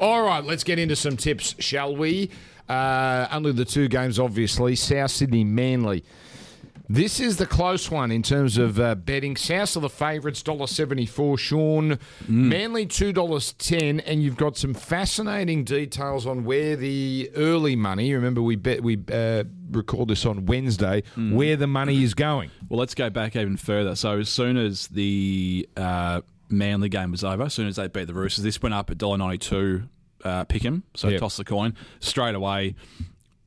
All right, let's get into some tips, shall we? Uh, only the two games, obviously. South Sydney, Manly. This is the close one in terms of uh, betting. South are the favourites, $1.74. Sean, Manly $2.10. And you've got some fascinating details on where the early money, remember we bet we uh, record this on Wednesday, where the money is going. Well, let's go back even further. So as soon as the uh, Manly game was over, as soon as they beat the Roosters, this went up at $1.92 uh, him. So Yep. toss the coin. Straight away,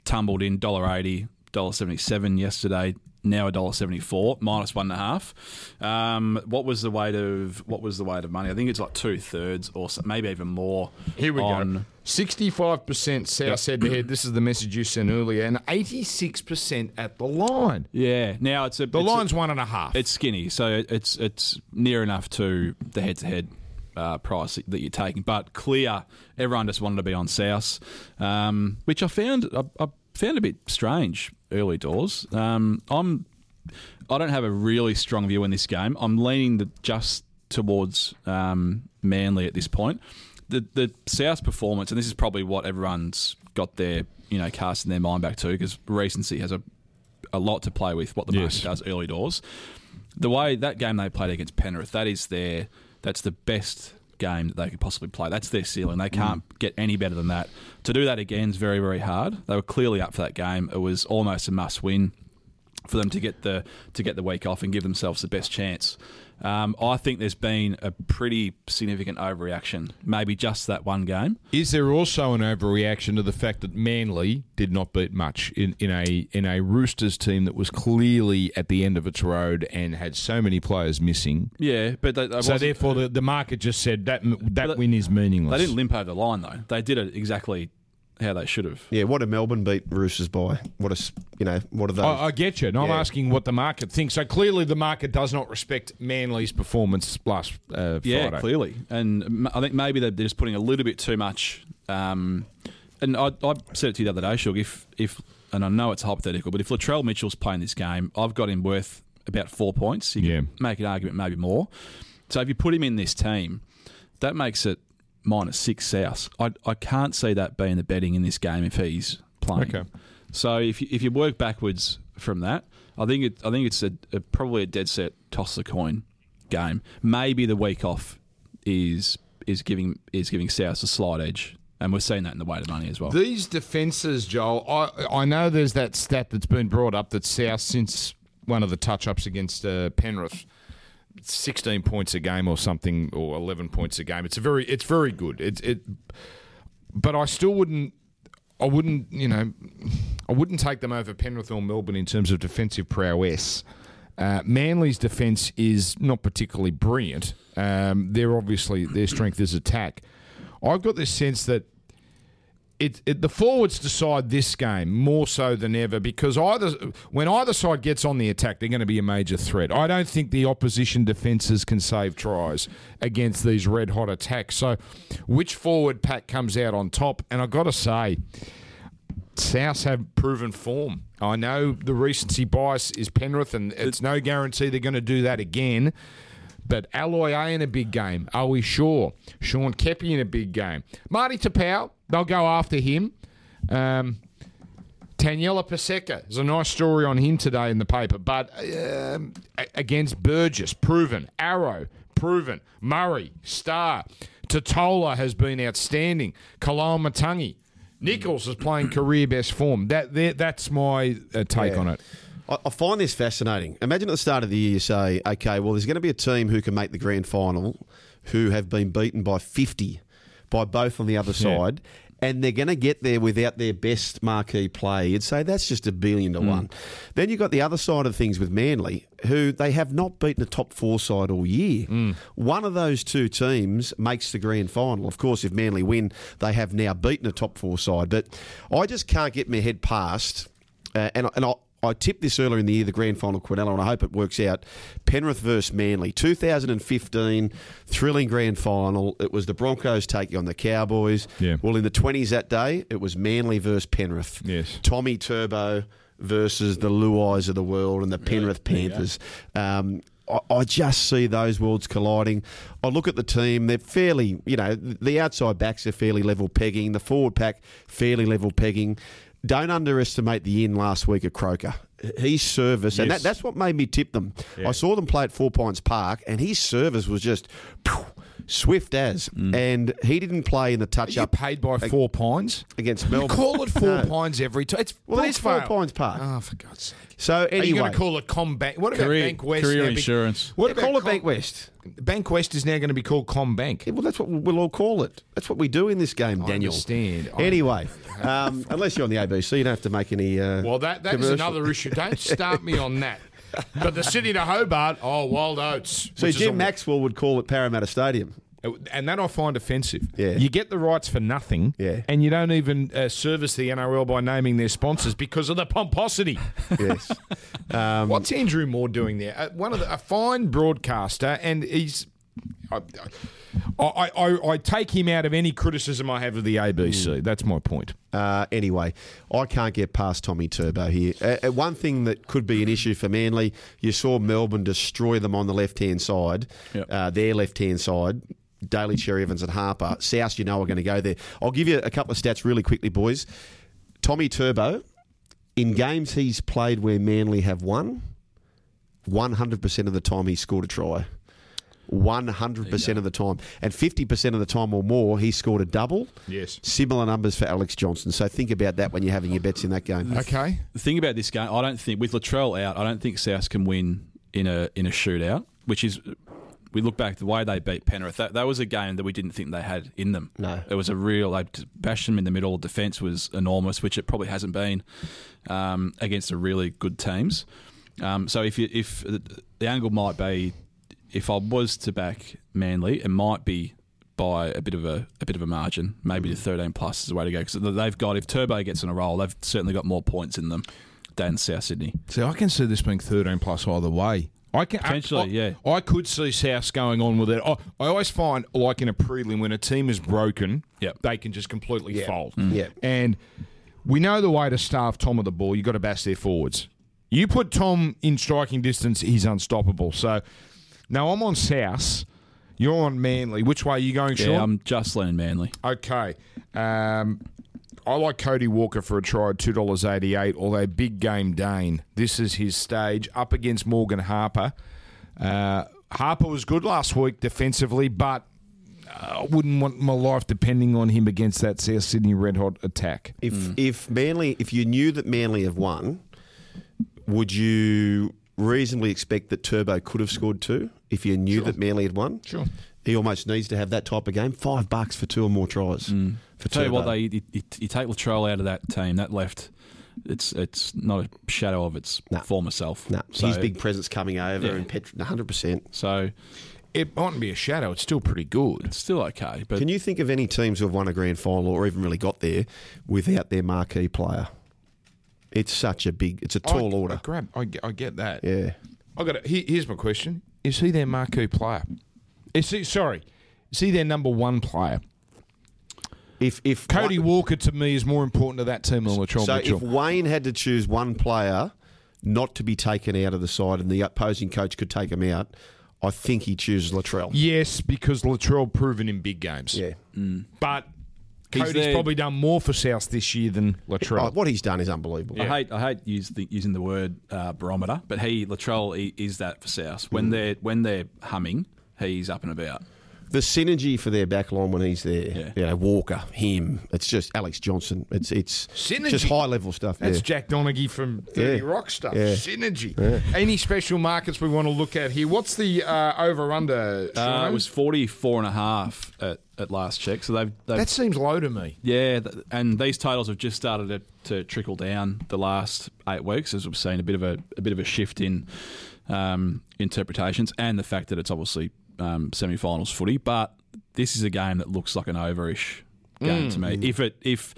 tumbled in $1.80, $1.77 yesterday. Now a dollar seventy four minus one and a half. Um, what was the weight of what was the weight of money? I think it's like two thirds or so, maybe even more. Here we go. 65% South head to head. This is the message you sent earlier. And 86% at the line. Yeah. Now it's a The it's a- line's one and a half. It's skinny, so it's it's near enough to the head-to-head uh, price that you're taking. But clear, everyone just wanted to be on South, um, which I found I, I found a bit strange early doors. Um, I'm I don't have a really strong view in this game. I'm leaning the, just towards um, Manly at this point. The the South performance, and this is probably what everyone's got their you know casting their mind back to because recency has a a lot to play with what the Yes. does early doors. The way that game they played against Penrith, that is their that's the best game that they could possibly play. That's their ceiling. They mm. can't get any better than that. To do that again is very very hard. They were clearly up for that game. It was almost a must win for them to get the to get the week off and give themselves the best chance. Um, I think there's been a pretty significant overreaction, maybe just that one game. Is there also an overreaction to the fact that Manly did not beat much in, in a in a Roosters team that was clearly at the end of its road and had so many players missing? Yeah, but they, they So therefore, the, the market just said that that But win is meaningless. they didn't limp over the line though. They did it exactly how they should have. Yeah, what did Melbourne beat Roosters by? What a, s- you know, what are those? I, I get you. And I'm Yeah. asking what the market thinks. So clearly, the market does not respect Manly's performance last uh, Yeah, Friday. clearly, and m- I think maybe they're they're just putting a little bit too much. Um, and I, I said it to you the other day, Shug. If if and I know it's hypothetical, but if Latrell Mitchell's playing this game, I've got him worth about four points. You Yeah. can make an argument maybe more. So if you put him in this team, that makes it minus six south. I I can't see that being the betting in this game if he's playing. Okay. So if you, if you work backwards from that, I think it I think it's a, a probably a dead set toss the coin game. Maybe the week off is is giving is giving South a slight edge, and we're seeing that in the weight of money as well. These defences, Joel, I, I know there's that stat that's been brought up that South, since one of the touch ups against uh, Penrith, 16 points a game or something, or 11 points a game. It's a very, it's very good. It's it, but I still wouldn't, I wouldn't, you know, I wouldn't take them over Penrith or Melbourne in terms of defensive prowess. Uh, Manly's defence is not particularly brilliant. Um, they're obviously their strength is attack. I've got this sense that it, it the forwards decide this game more so than ever because either when either side gets on the attack, they're going to be a major threat. I don't think the opposition defences can save tries against these red hot attacks. So, which forward pack comes out on top? And I've got to say, South have proven form. I know the recency bias is Penrith, and it's no guarantee they're going to do that again. But Aloiai in a big game. Are we sure? Sean Keppie in a big game. Marty Taupau, they'll go after him. Um, Taniela Paseka, there's a nice story on him today in the paper. But um, against Burgess, proven. Arrow, proven. Murray, star. Tatola has been outstanding. Kalal Matangi. Nicholls is playing career best form. That That's my uh, take Yeah. on it. I, I find this fascinating. Imagine at the start of the year you say, okay, well, there's going to be a team who can make the grand final who have been beaten by 50 by both on the other side. And they're going to get there without their best marquee play. You'd say that's just a billion to one. Then you've got the other side of things with Manly, who they have not beaten a top four side all year. One of those two teams makes the grand final. Of course, if Manly win, they have now beaten a top four side. But I just can't get my head past, uh, and, and I, I tipped this earlier in the year, the grand final Quinella, and I hope it works out. Penrith versus Manly, 2015, thrilling grand final. It was the Broncos taking on the Cowboys. Yeah. Well, in the 20s that day, it was Manly versus Penrith. Yes. Tommy Turbo versus the Luais of the world and the Penrith Panthers. Um, I, I just see those worlds colliding. I look at the team; they're fairly, you know, the outside backs are fairly level pegging. The forward pack fairly level pegging. Don't underestimate the in last week at Croker. His service, and that, that's what made me tip them. I saw them play at Four Pines Park, and his service was just phew, swift as. And he didn't play in the touch up. paid by four pines. against You Melbourne. call it four No. pines every time. It's Well, it is Four Pines Park. Oh, for God's sake! So Are you anyway, going to call it CommBank? What about Career- Bankwest? career now? Be- insurance. What Yeah, about call it Com- Bankwest. Bank West is now going to be called CommBank. Yeah, well, that's what we'll all call it. That's what we do in this game, I Daniel. understand. I- Anyway, um, unless you're on the ABC, you don't have to make any. Uh, Well, that that is commercial. another issue. Don't start me on that. But the city to Hobart, oh, Wild Oats. So Jim a- Maxwell would call it Parramatta Stadium. and that I find offensive. Yeah. You get the rights for nothing, Yeah. and you don't even uh, service the NRL by naming their sponsors because of the pomposity. Yes. Um, What's Andrew Moore doing there? Uh, one of the, a fine broadcaster, and he's. I, I, I, I take him out of any criticism I have of the ABC. Mm. That's my point. Uh, anyway, I can't get past Tommy Turbo here. Uh, uh, one thing that could be an issue for Manly, you saw Melbourne destroy them on the left hand side, Yep. uh, their left hand side. Daly, Cherry Evans, and Harper. South, you know, are going to go there. I'll give you a couple of stats really quickly, boys. Tommy Turbo, in games he's played where Manly have won, 100% of the time he scored a try. 100% of the time. And 50% of the time or more, he scored a double. Yes. Similar numbers for Alex Johnson. So think about that when you're having your bets in that game. Okay. The thing about this game, I don't think with Latrell out, I don't think South can win in a in a shootout. Which is, we look back the way they beat Penrith. That, that was a game that we didn't think they had in them. No. it was a real. They bashed them in the middle. Defense was enormous, which it probably hasn't been um, against a really good teams. Um, so if you, if the, the angle might be, if I was to back Manly, it might be by a bit of a, a bit of a margin. Maybe the mm. thirteen plus is the way to go because they've got if Turbo gets on a roll, they've certainly got more points in them than South Sydney. See, I can see this being 13 plus either way. I can Potentially, I, yeah. I could see South going on with it. I, I always find, like in a prelim, when a team is broken, Yep. they can just completely Yeah. fold. Mm. Yeah. And we know the way to starve Tom of the ball. You've got to bash their forwards. You put Tom in striking distance, he's unstoppable. So now I'm on South. You're on Manly. Which way are you going, Sean? Yeah, I'm just leaning Manly. Okay. Um, I like Cody Walker for a try at two dollars eighty eight. Although big game Dane, this is his stage up against Morgan Harper. Uh, Harper was good last week defensively, but uh, I wouldn't want my life depending on him against that South Sydney Red Hot attack. If if Manly, if you knew that Manly have won, would you reasonably expect that Turbo could have scored two? If you knew that Manly had won, Sure. He almost needs to have that type of game. Five bucks for two or more tries. Mm. For Tell you Turbo. what, they you, you, you take Latrell out of that team, that left, it's it's not a shadow of its No. former self. no, so, his big presence coming over Yeah. and Pet, 100%. So It mightn't be a shadow. It's still pretty good. it's still okay, but Can you think of any teams who have won a grand final or even really got there without their marquee player? It's such a big, it's a tall I, order. I grab. I, get- I get that. Yeah. I got. it. Here, here's my question: Is he their marquee player? Is he? Sorry, is he their number one player? If if Cody one- Walker to me is more important to that team than Latrell so Mitchell. if Wayne had to choose one player not to be taken out of the side and the opposing coach could take him out, I think he chooses Latrell. yes, because Latrell proven in big games. Yeah. Mm. but He's Cody's there- probably done more for South this year than Oh, Latrell. what he's done is unbelievable. I hate I hate use the, using the word uh, barometer, but he Latrell he, is that for South when they're when they're humming, he's up and about. The synergy for their back line when he's there, Yeah. you know, Walker, him, it's just Alex Johnson. It's it's Synergy. just high level stuff. That's yeah. Jack Donaghy from 30 Yeah. Rock stuff. Yeah. Synergy. Any special markets we want to look at here? What's the uh, over under? Uh, it was 44 and a half at, at last check, so they've, they've that seems low to me. Yeah, th- and these titles have just started to, to trickle down the last eight weeks, as we've seen a bit of a, a bit of a shift in um, interpretations, and the fact that it's obviously um, semi-finals footy. But this is a game that looks like an overish game to me. If it if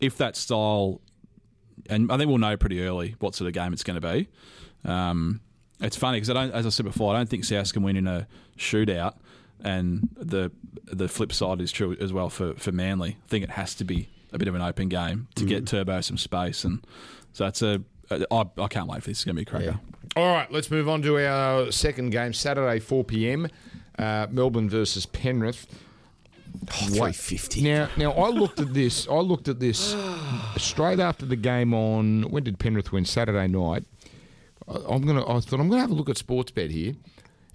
if that style, and I think we'll know pretty early what sort of game it's going to be. Um, it's funny because I don't, as I said before, I don't think South can win in a shootout, and the the flip side is true as well for for Manly. I think it has to be a bit of an open game to get Turbo some space, and so it's a. I, I can't wait for this. It's going to be a cracker. All right, let's move on to our second game, Saturday, 4 p.m. Uh, Melbourne versus Penrith. Three fifty. Now, now I looked at this. I looked at this straight after the game on when did Penrith win? Saturday night. I- I'm gonna. I thought I'm gonna have a look at Sportsbet here,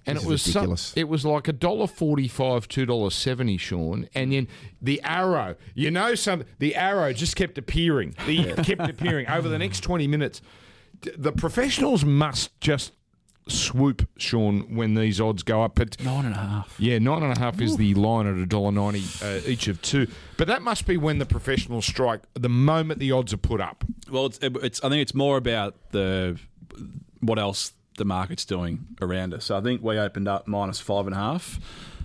and This it is was some- it was like a dollar forty-five, two dollars seventy, Sean, and then the arrow. You know, some the arrow just kept appearing. The kept appearing over the next twenty minutes. The professionals must just swoop, Sean, when these odds go up. But Nine and a half. yeah, nine and a half is the line at a dollar ninety uh, each of two. But that must be when the professionals strike the moment the odds are put up. Well, it's, it's I think it's more about the what else the market's doing around us. So I think we opened up minus five and a half.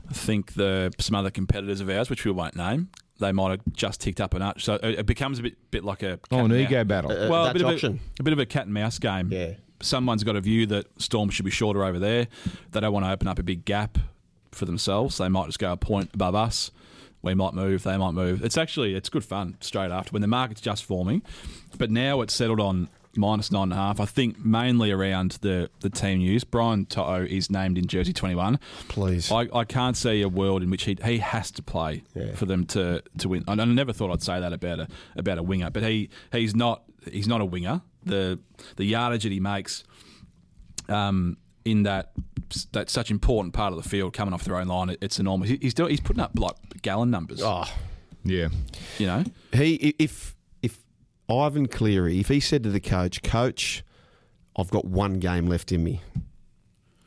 I think the some other competitors of ours, which we won't name, they might have just ticked up a notch. So it it becomes a bit bit like a cat Oh, an ego mouse- battle. Uh, well, a bit, of auction. a, a bit of a cat and mouse game. Yeah. Someone's got a view that Storm should be shorter over there. They don't want to open up a big gap for themselves. They might just go a point above us. We might move. They might move. It's actually it's good fun straight after when the market's just forming. But now it's settled on minus nine and a half. I think mainly around the the team news. Brian To'o is named in jersey twenty one. Please. I, I can't see a world in which he he has to play Yeah. for them to, to win. I, I never thought I'd say that about a about a winger, but he he's not he's not a winger. The the yardage that he makes um, in that that such important part of the field coming off their own line, it's enormous. He's doing, he's putting up like Gallen numbers. Oh, Yeah. You know, he if if Ivan Cleary, if he said to the coach, Coach, I've got one game left in me,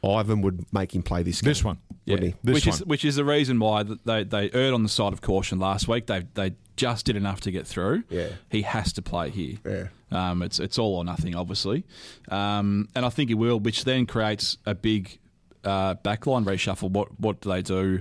Ivan would make him play this game. This one. yeah. This which is which is the reason why they they erred on the side of caution last week. They they just did enough to get through. Yeah. he has to play here. Yeah. Um, it's it's all or nothing, obviously, um, and I think he will, which then creates a big uh, backline reshuffle. What what do they do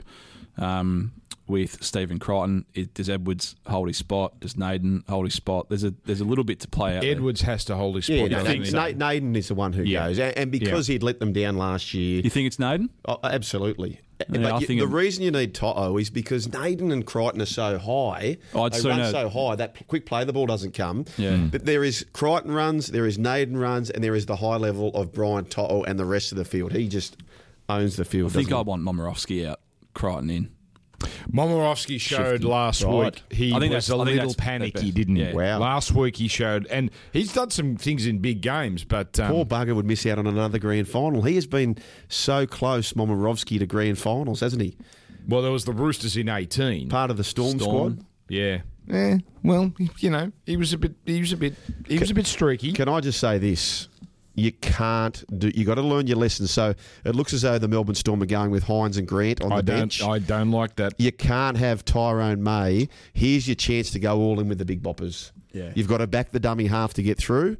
um, with Stephen Crichton? It, does Edwards hold his spot? Does Naden hold his spot? There's a there's a little bit to play out. there. Edwards has to hold his Yeah, spot. no, doesn't think he? Naden is the one who Yeah. goes, and, and because he'd let them down last year, You think it's Naden? oh, absolutely. Yeah, I but you- think the it- reason you need To'o is because Naden and Crichton are so high. Oh, I'd they sooner- run so high that quick play the ball doesn't come. Yeah. Mm. But there is Crichton runs, there is Naden runs, and there is the high level of Brian To'o and the rest of the field. He just owns the field. I think I want Momirovski out, Crichton in. Momirovski showed Shifty. last Right. week he I think was that's- a I little that's panicky, best. didn't he? Yeah. Wow. Last week he showed, and he's done some things in big games, but um, Poor bugger would miss out on another grand final. He has been so close, Momirovski, to grand finals, hasn't he? well, there was the Roosters in eighteen. Part of the Storm, Storm. squad. Yeah. Eh, well, you know, he was a bit. He was a bit. He was a bit streaky. Can I just say this? You can't do. You got to learn your lessons. So it looks as though the Melbourne Storm are going with Hynes and Grant on I the don't. bench. I don't like that. you can't have Tyrone May. Here's your chance to go all in with the big boppers. Yeah. You've got to back the dummy half to get through.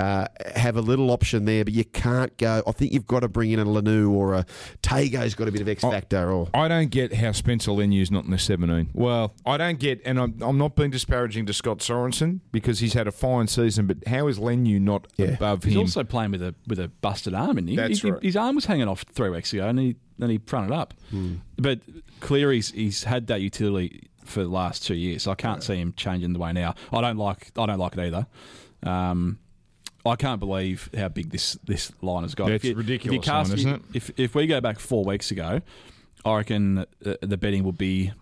Uh, have a little option there, but you can't go. I think you've got to bring in a Leniu or a Tago's got a bit of X factor. Or I don't get how Spencer Leniu's not in the 17. Well, I don't get, and I'm, I'm not being disparaging to Scott Sorensen because he's had a fine season, but how is Leniu not Yeah. above He's him? He's also playing with a with a busted arm, isn't he? That's He- he- right. His arm was hanging off three weeks ago, and he then he fronted up. Hmm. But Cleary's he's had that utility for the last two years, so I can't see him changing the way now. I don't like I don't like it either. Um, I can't believe how big this this line has got. It's If you- ridiculous If, cast, line, isn't it? If if we go back four weeks ago, I reckon uh, the betting would be.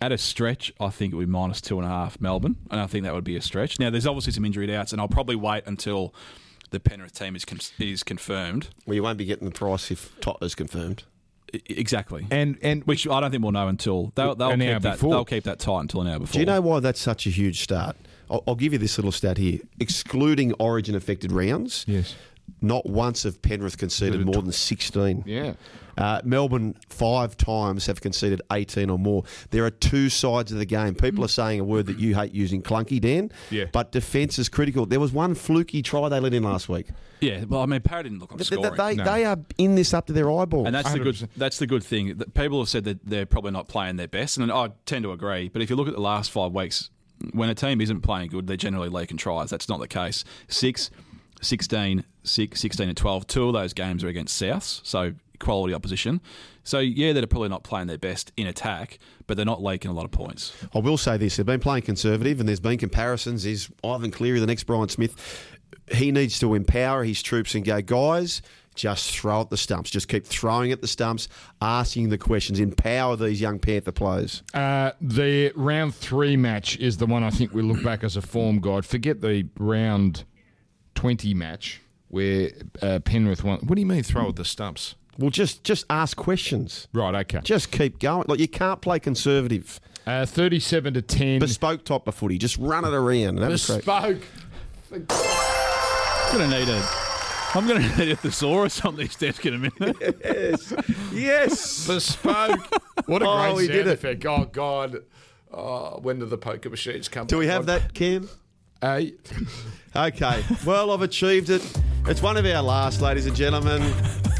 At a stretch, I think it would be minus two and a half Melbourne, and I think that would be a stretch. Now, there's obviously some injury doubts, and I'll probably wait until the Penrith team is con- is confirmed. well, you won't be getting the price if Tot is confirmed. I- exactly, and and which I don't think we'll know until they'll, they'll keep that before. they'll keep that tight until an hour before. Do you know why that's such a huge start? I'll, I'll give you this little stat here. Excluding Origin affected rounds, yes, not once have Penrith conceded more than sixteen. yeah. Uh, Melbourne five times have conceded 18 or more. There are two sides of the game. People are saying a word that you hate using, clunky, Dan. Yeah. But defence is critical. There was one fluky try they let in last week. Yeah, well, I mean, Parra didn't look on Th- scoring. th- They, No. they are in this up to their eyeballs. And that's the good. That's the good thing. That People have said that they're probably not playing their best, and I tend to agree. But if you look at the last five weeks, when a team isn't playing good, they're generally leaking tries. That's not the case. Six, 16, six, 16 and 12. Two of those games are against Souths, so quality opposition. So yeah, they're probably not playing their best in attack, but they're not leaking a lot of points. I will say this: they've been playing conservative, and there's been comparisons. Is Ivan Cleary the next Brian Smith? he needs to empower his troops and go, guys. Just throw at the stumps. Just keep throwing at the stumps, asking the questions. Empower these young Panther players. Uh, the round three match is the one I think we look back as a form guide. Forget the round 20 match where uh, Penrith won. What do you mean throw at the stumps? Well, just just ask questions. Right, okay. Just keep going. Like you can't play conservative, Uh, 37 to 10. bespoke type of footy. Just run it around. and have a crack. Bespoke. Gonna need a. I'm gonna need a thesaurus on this desk in a minute. Yes, yes. Bespoke. What a Oh, great he sound did it. effect. Oh, God. Oh, when do the poker machines come Do we have on? that, Cam? Uh, Okay. Well, I've achieved it. It's one of our last, ladies and gentlemen.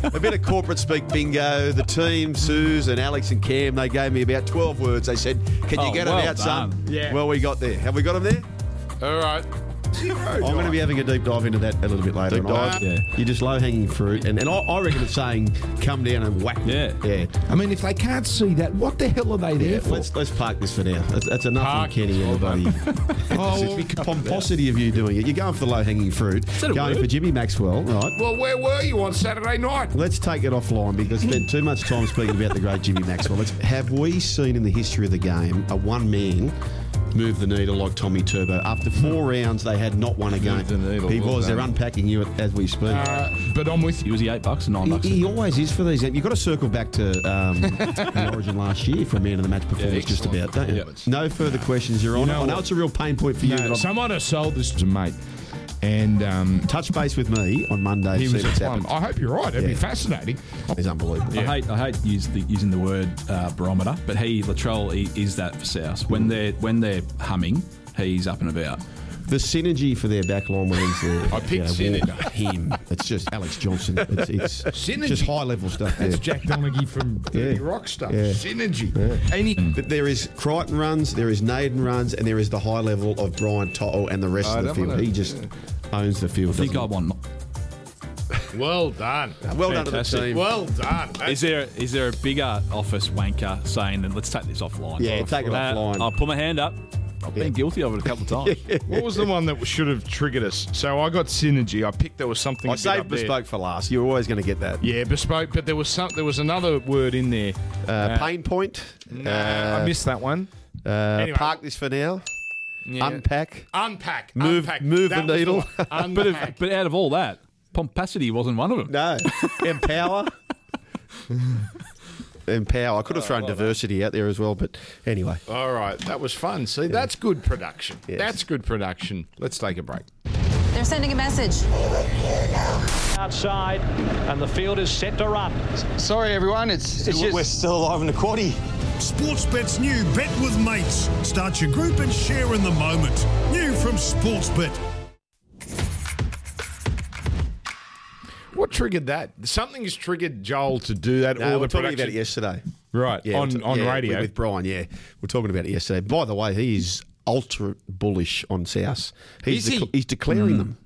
A bit of corporate speak bingo. The team, Suze and Alex and Cam, they gave me about 12 words. They said, Can you Oh, get well them out, son? Yeah. Well, we got there. Have we got them there? all right. I'm going to be having a deep dive into that a little bit later. Deep on. dive? Yeah. You're just low hanging fruit. And, and I, I reckon it's saying, Come down and whack me." Yeah. Yeah. I mean, if they can't see that, what the hell are they there for? Let's let's park this for now. That's, that's enough Park. Kenny, everybody. oh, It's the pomposity of you doing it. You're going for the low hanging fruit. that a Going word? for Jimmy Maxwell, right? well, where were you on Saturday night? Let's take it offline because I spent too much time speaking about the great Jimmy Maxwell. Let's, have we seen in the history of the game a one man move the needle like Tommy Turbo? After four rounds, they had not won a game. the needle, he well was. They're done. unpacking you as we speak. Uh, but I'm with you. He was he eight bucks or nine he, bucks? he always is for these. You've got to circle back to um, the origin last year for a man of the match performance, just excellent about, don't you? performance. No further questions, Your Honour. know I know what? it's a real pain point for you. No, but I've- someone has sold this to mate, and um, touch base with me on Monday. he was a plum. I hope you're right. It'd be Yeah. fascinating. It's unbelievable. I hate I hate use the, using the word uh, barometer, but he Latrell he, is that for South. When they're when they're humming, he's up and about. The synergy for their backline when he's there. I picked you know, synergy. Walker, him. It's just Alex Johnson. It's, it's Synergy. just high level stuff there. That's Jack Donaghy from 30 Yeah. Rock stuff. Yeah. Synergy. And he- But there is Crichton runs, there is Naden runs, and there is the high level of Brian To'o and the rest I of the field. wanna- he just owns the field. I think I doesn't want. well done. he? well done to the team. Well done. Is there is there a bigger office wanker saying that let's take this offline? Yeah, take it Uh, offline. I'll put my hand up. I've been guilty of it a couple of times. what was the one that should have triggered us? So I got synergy. I picked there was something. I a bit saved up there. bespoke for last. You're always going to get that. Yeah, bespoke. But there was some. There was another word in there. Uh, pain point. Nah, uh, I missed that one. uh, Anyway. Park this for now. Yeah. Unpack. unpack. Move- unpack. move That the was needle. one. But if, Unpack. but out of all that, pompacity wasn't one of them. No. Empower. Empower. I could have oh, thrown diversity out there as well, but anyway. All right, that was fun. See, that's good production. Yes. That's good production. Let's take a break. They're sending a message. outside, and the field is set to run. Sorry, everyone. It's, it's just. We're still alive in the quaddy. Sportsbet's new Bet with Mates. Start your group and share in the moment. New from Sportsbet. What triggered that? Something's triggered Joel to do that. No, or we the were talking production. about it yesterday. Right Yeah, on we're ta- on yeah, radio. with, Brian. Yeah, we're talking about it yesterday. By the way, he is ultra bullish on South. He's Is he? he's declaring mm. them.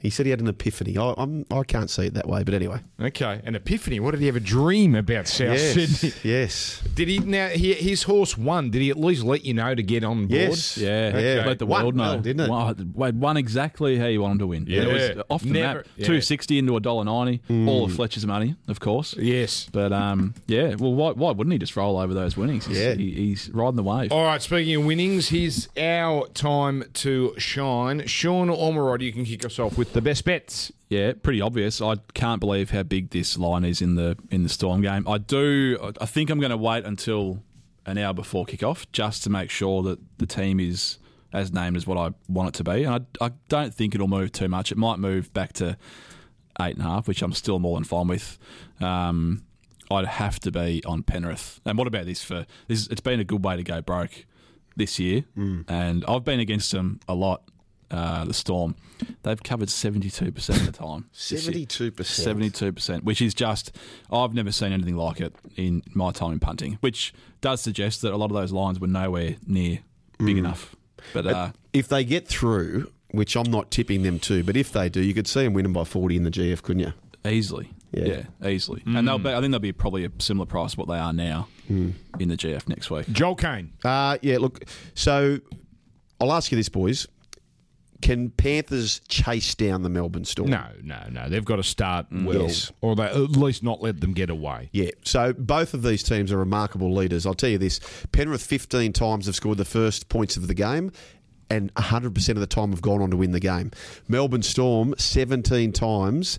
He said he had an epiphany. I, I'm, I can't see it that way, but anyway. okay, an epiphany. What did he have a dream about South Sydney? yes. Did he now? He, his horse won. Did he at least let you know to get on board? Yes. Yeah, Yeah. let the Won world know. well, didn't it? Well, wait, won exactly how you wanted to win. Yeah. it was off the Never- map. yeah. Two sixty into a dollar ninety. All of Fletcher's money, of course. Yes. But um, yeah. Well, why, why wouldn't he just roll over those winnings? He's, Yeah. he, he's riding the wave. All right. Speaking of winnings, here's our time to shine. Sean Ormerod, you can kick us off with the best bets. Yeah, pretty obvious. I can't believe how big this line is in the in the Storm game. I do. I think I'm going to wait until an hour before kickoff just to make sure that the team is as named as what I want it to be. And I, I don't think it'll move too much. It might move back to eight and a half, which I'm still more than fine with. Um, I'd have to be on Penrith. And what about this for this? It's been a good way to go broke this year, and I've been against them a lot. Uh, the Storm, they've covered seventy-two percent of the time. 72%. Seventy-two percent, which is just I've never seen anything like it in my time in punting, which does suggest that a lot of those lines were nowhere near big enough. But uh, If they get through, which I'm not tipping them to, but if they do, you could see them winning by 40 in the GF, couldn't you? easily, Yeah. yeah, easily, and they'll be, I think they'll be probably a similar price to what they are now in the GF next week. Joel Caine. Uh, yeah, look, so I'll ask you this, boys. Can Panthers chase down the Melbourne Storm? No, no, no. They've got to start mm. well, Yes. or they at least not let them get away. Yeah, so both of these teams are remarkable leaders. I'll tell you this Penrith 15 times have scored the first points of the game, and 100% of the time have gone on to win the game. Melbourne Storm 17 times.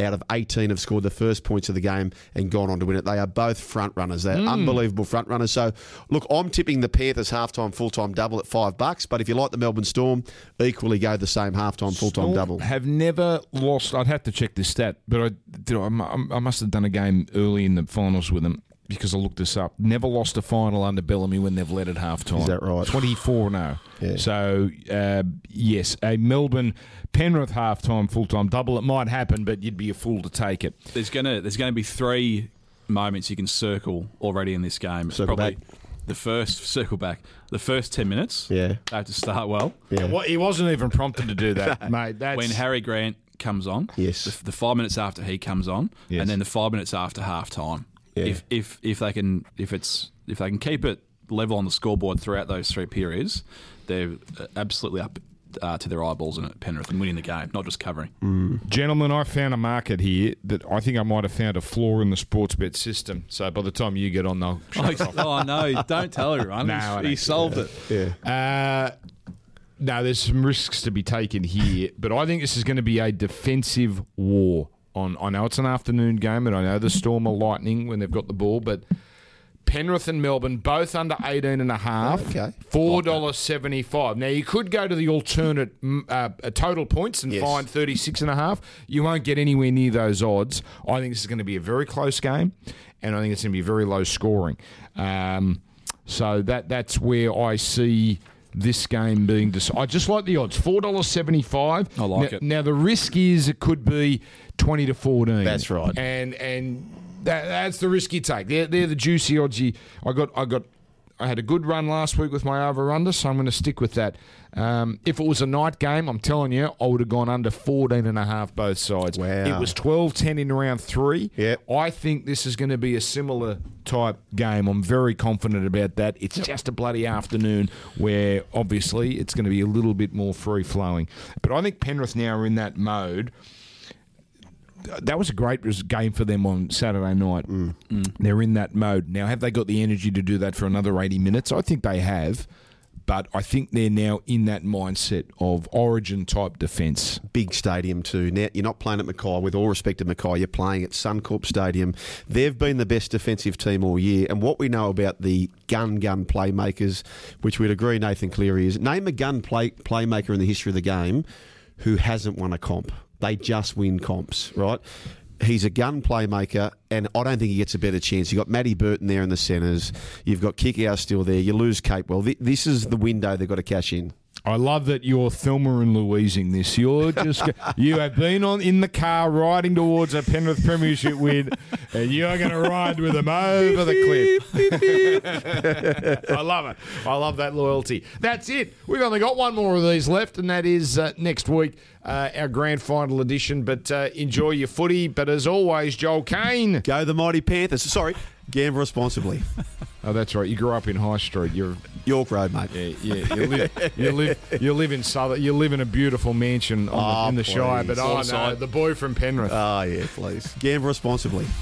Out of 18 have scored the first points of the game and gone on to win it. They are both front runners. They're hmm. unbelievable front runners. So, look, I'm tipping the Panthers halftime full time double at five bucks. But if you like the Melbourne Storm, equally go the same halftime full time double. Have never lost. I'd have to check this stat, but I, I must have done a game early in the finals with them because I looked this up. Never lost a final under Bellamy when they've led at half time. Is that right? Twenty-four no. Yeah. So uh, yes, a Melbourne Penrith half time full time double. It might happen, but you'd be a fool to take it. There's gonna there's gonna be three moments you can circle already in this game. Circle Probably back. the first circle back. The first ten minutes. Yeah. They have to start well. Yeah. Well, he wasn't even prompted to do that, mate. That's When Harry Grant comes on, Yes. the, the five minutes after he comes on, Yes. and then the five minutes after half time. Yeah. If if if they can if it's if they can keep it level on the scoreboard throughout those three periods, they're uh, absolutely up uh, to their eyeballs in it, Penrith, and winning the game, not just covering. Gentlemen, I found a market here that I think I might have found a flaw in the sports bet system. So by the time you get on, they'll shut off. oh no! Don't tell everyone. No, He's- I he solved it. Yeah. Uh, no, there's some risks to be taken here, but I think this is going to be a defensive war. On I know it's an afternoon game, and I know the Storm are lightning when they've got the ball, but Penrith and Melbourne both under 18 and a half. Okay. Four dollars seventy five. Now you could go to the alternate mm, uh, uh, total points and Yes. find thirty six and a half. You won't get anywhere near those odds. I think this is going to be a very close game, and I think it's going to be very low scoring. Um, so that that's where I see this game being decided. I just like the odds four dollars seventy five. I like now, it. Now the risk is it could be twenty to fourteen. That's right. and and that, that's the risk you take. They're, they're the juicy odds. You, I got I got I had a good run last week with my over under, so I'm going to stick with that. Um, if it was a night game, I'm telling you, I would have gone under 14 and a half both sides. Wow. It was 12-10 in round three. Yep. I think this is going to be a similar type game. I'm very confident about that. It's just a bloody afternoon where obviously it's going to be a little bit more free flowing. But I think Penrith now are in that mode that was a great game for them on Saturday night. Mm. Mm. They're in that mode now. Have they got the energy to do that for another eighty minutes? I think they have, but I think they're now in that mindset of Origin type defence. big stadium too. Now you're not playing at Mackay. With all respect to Mackay, you're playing at Suncorp Stadium. They've been the best defensive team all year, and what we know about the gun gun playmakers, which we'd agree Nathan Cleary is. Name a gun play, playmaker in the history of the game who hasn't won a comp. They just win comps, right? He's a gun playmaker, and I don't think he gets a better chance. You've got Matty Burton there in the centres. You've got Kikau still there. You lose Capewell. Th- This is the window they've got to cash in. I love that you're Thelma and Louising this. You're just you have been on in the car riding towards a Penrith Premiership win, and you are going to ride with them over the cliff. I love it. I love that loyalty. That's it. We've only got one more of these left, and that is uh, next week, uh, our grand final edition. But uh, enjoy your footy. But as always, Joel Caine. Go the mighty Panthers. Sorry, gamble responsibly. Oh, that's right. You grew up in High Street. You're York Road, mate. Yeah, yeah. You live, you live, you live in Southern. You live in a beautiful mansion on the, Oh, in the Shire. please. But oh no, Waterside. the boy from Penrith. Ah, yeah, please. Gamble responsibly.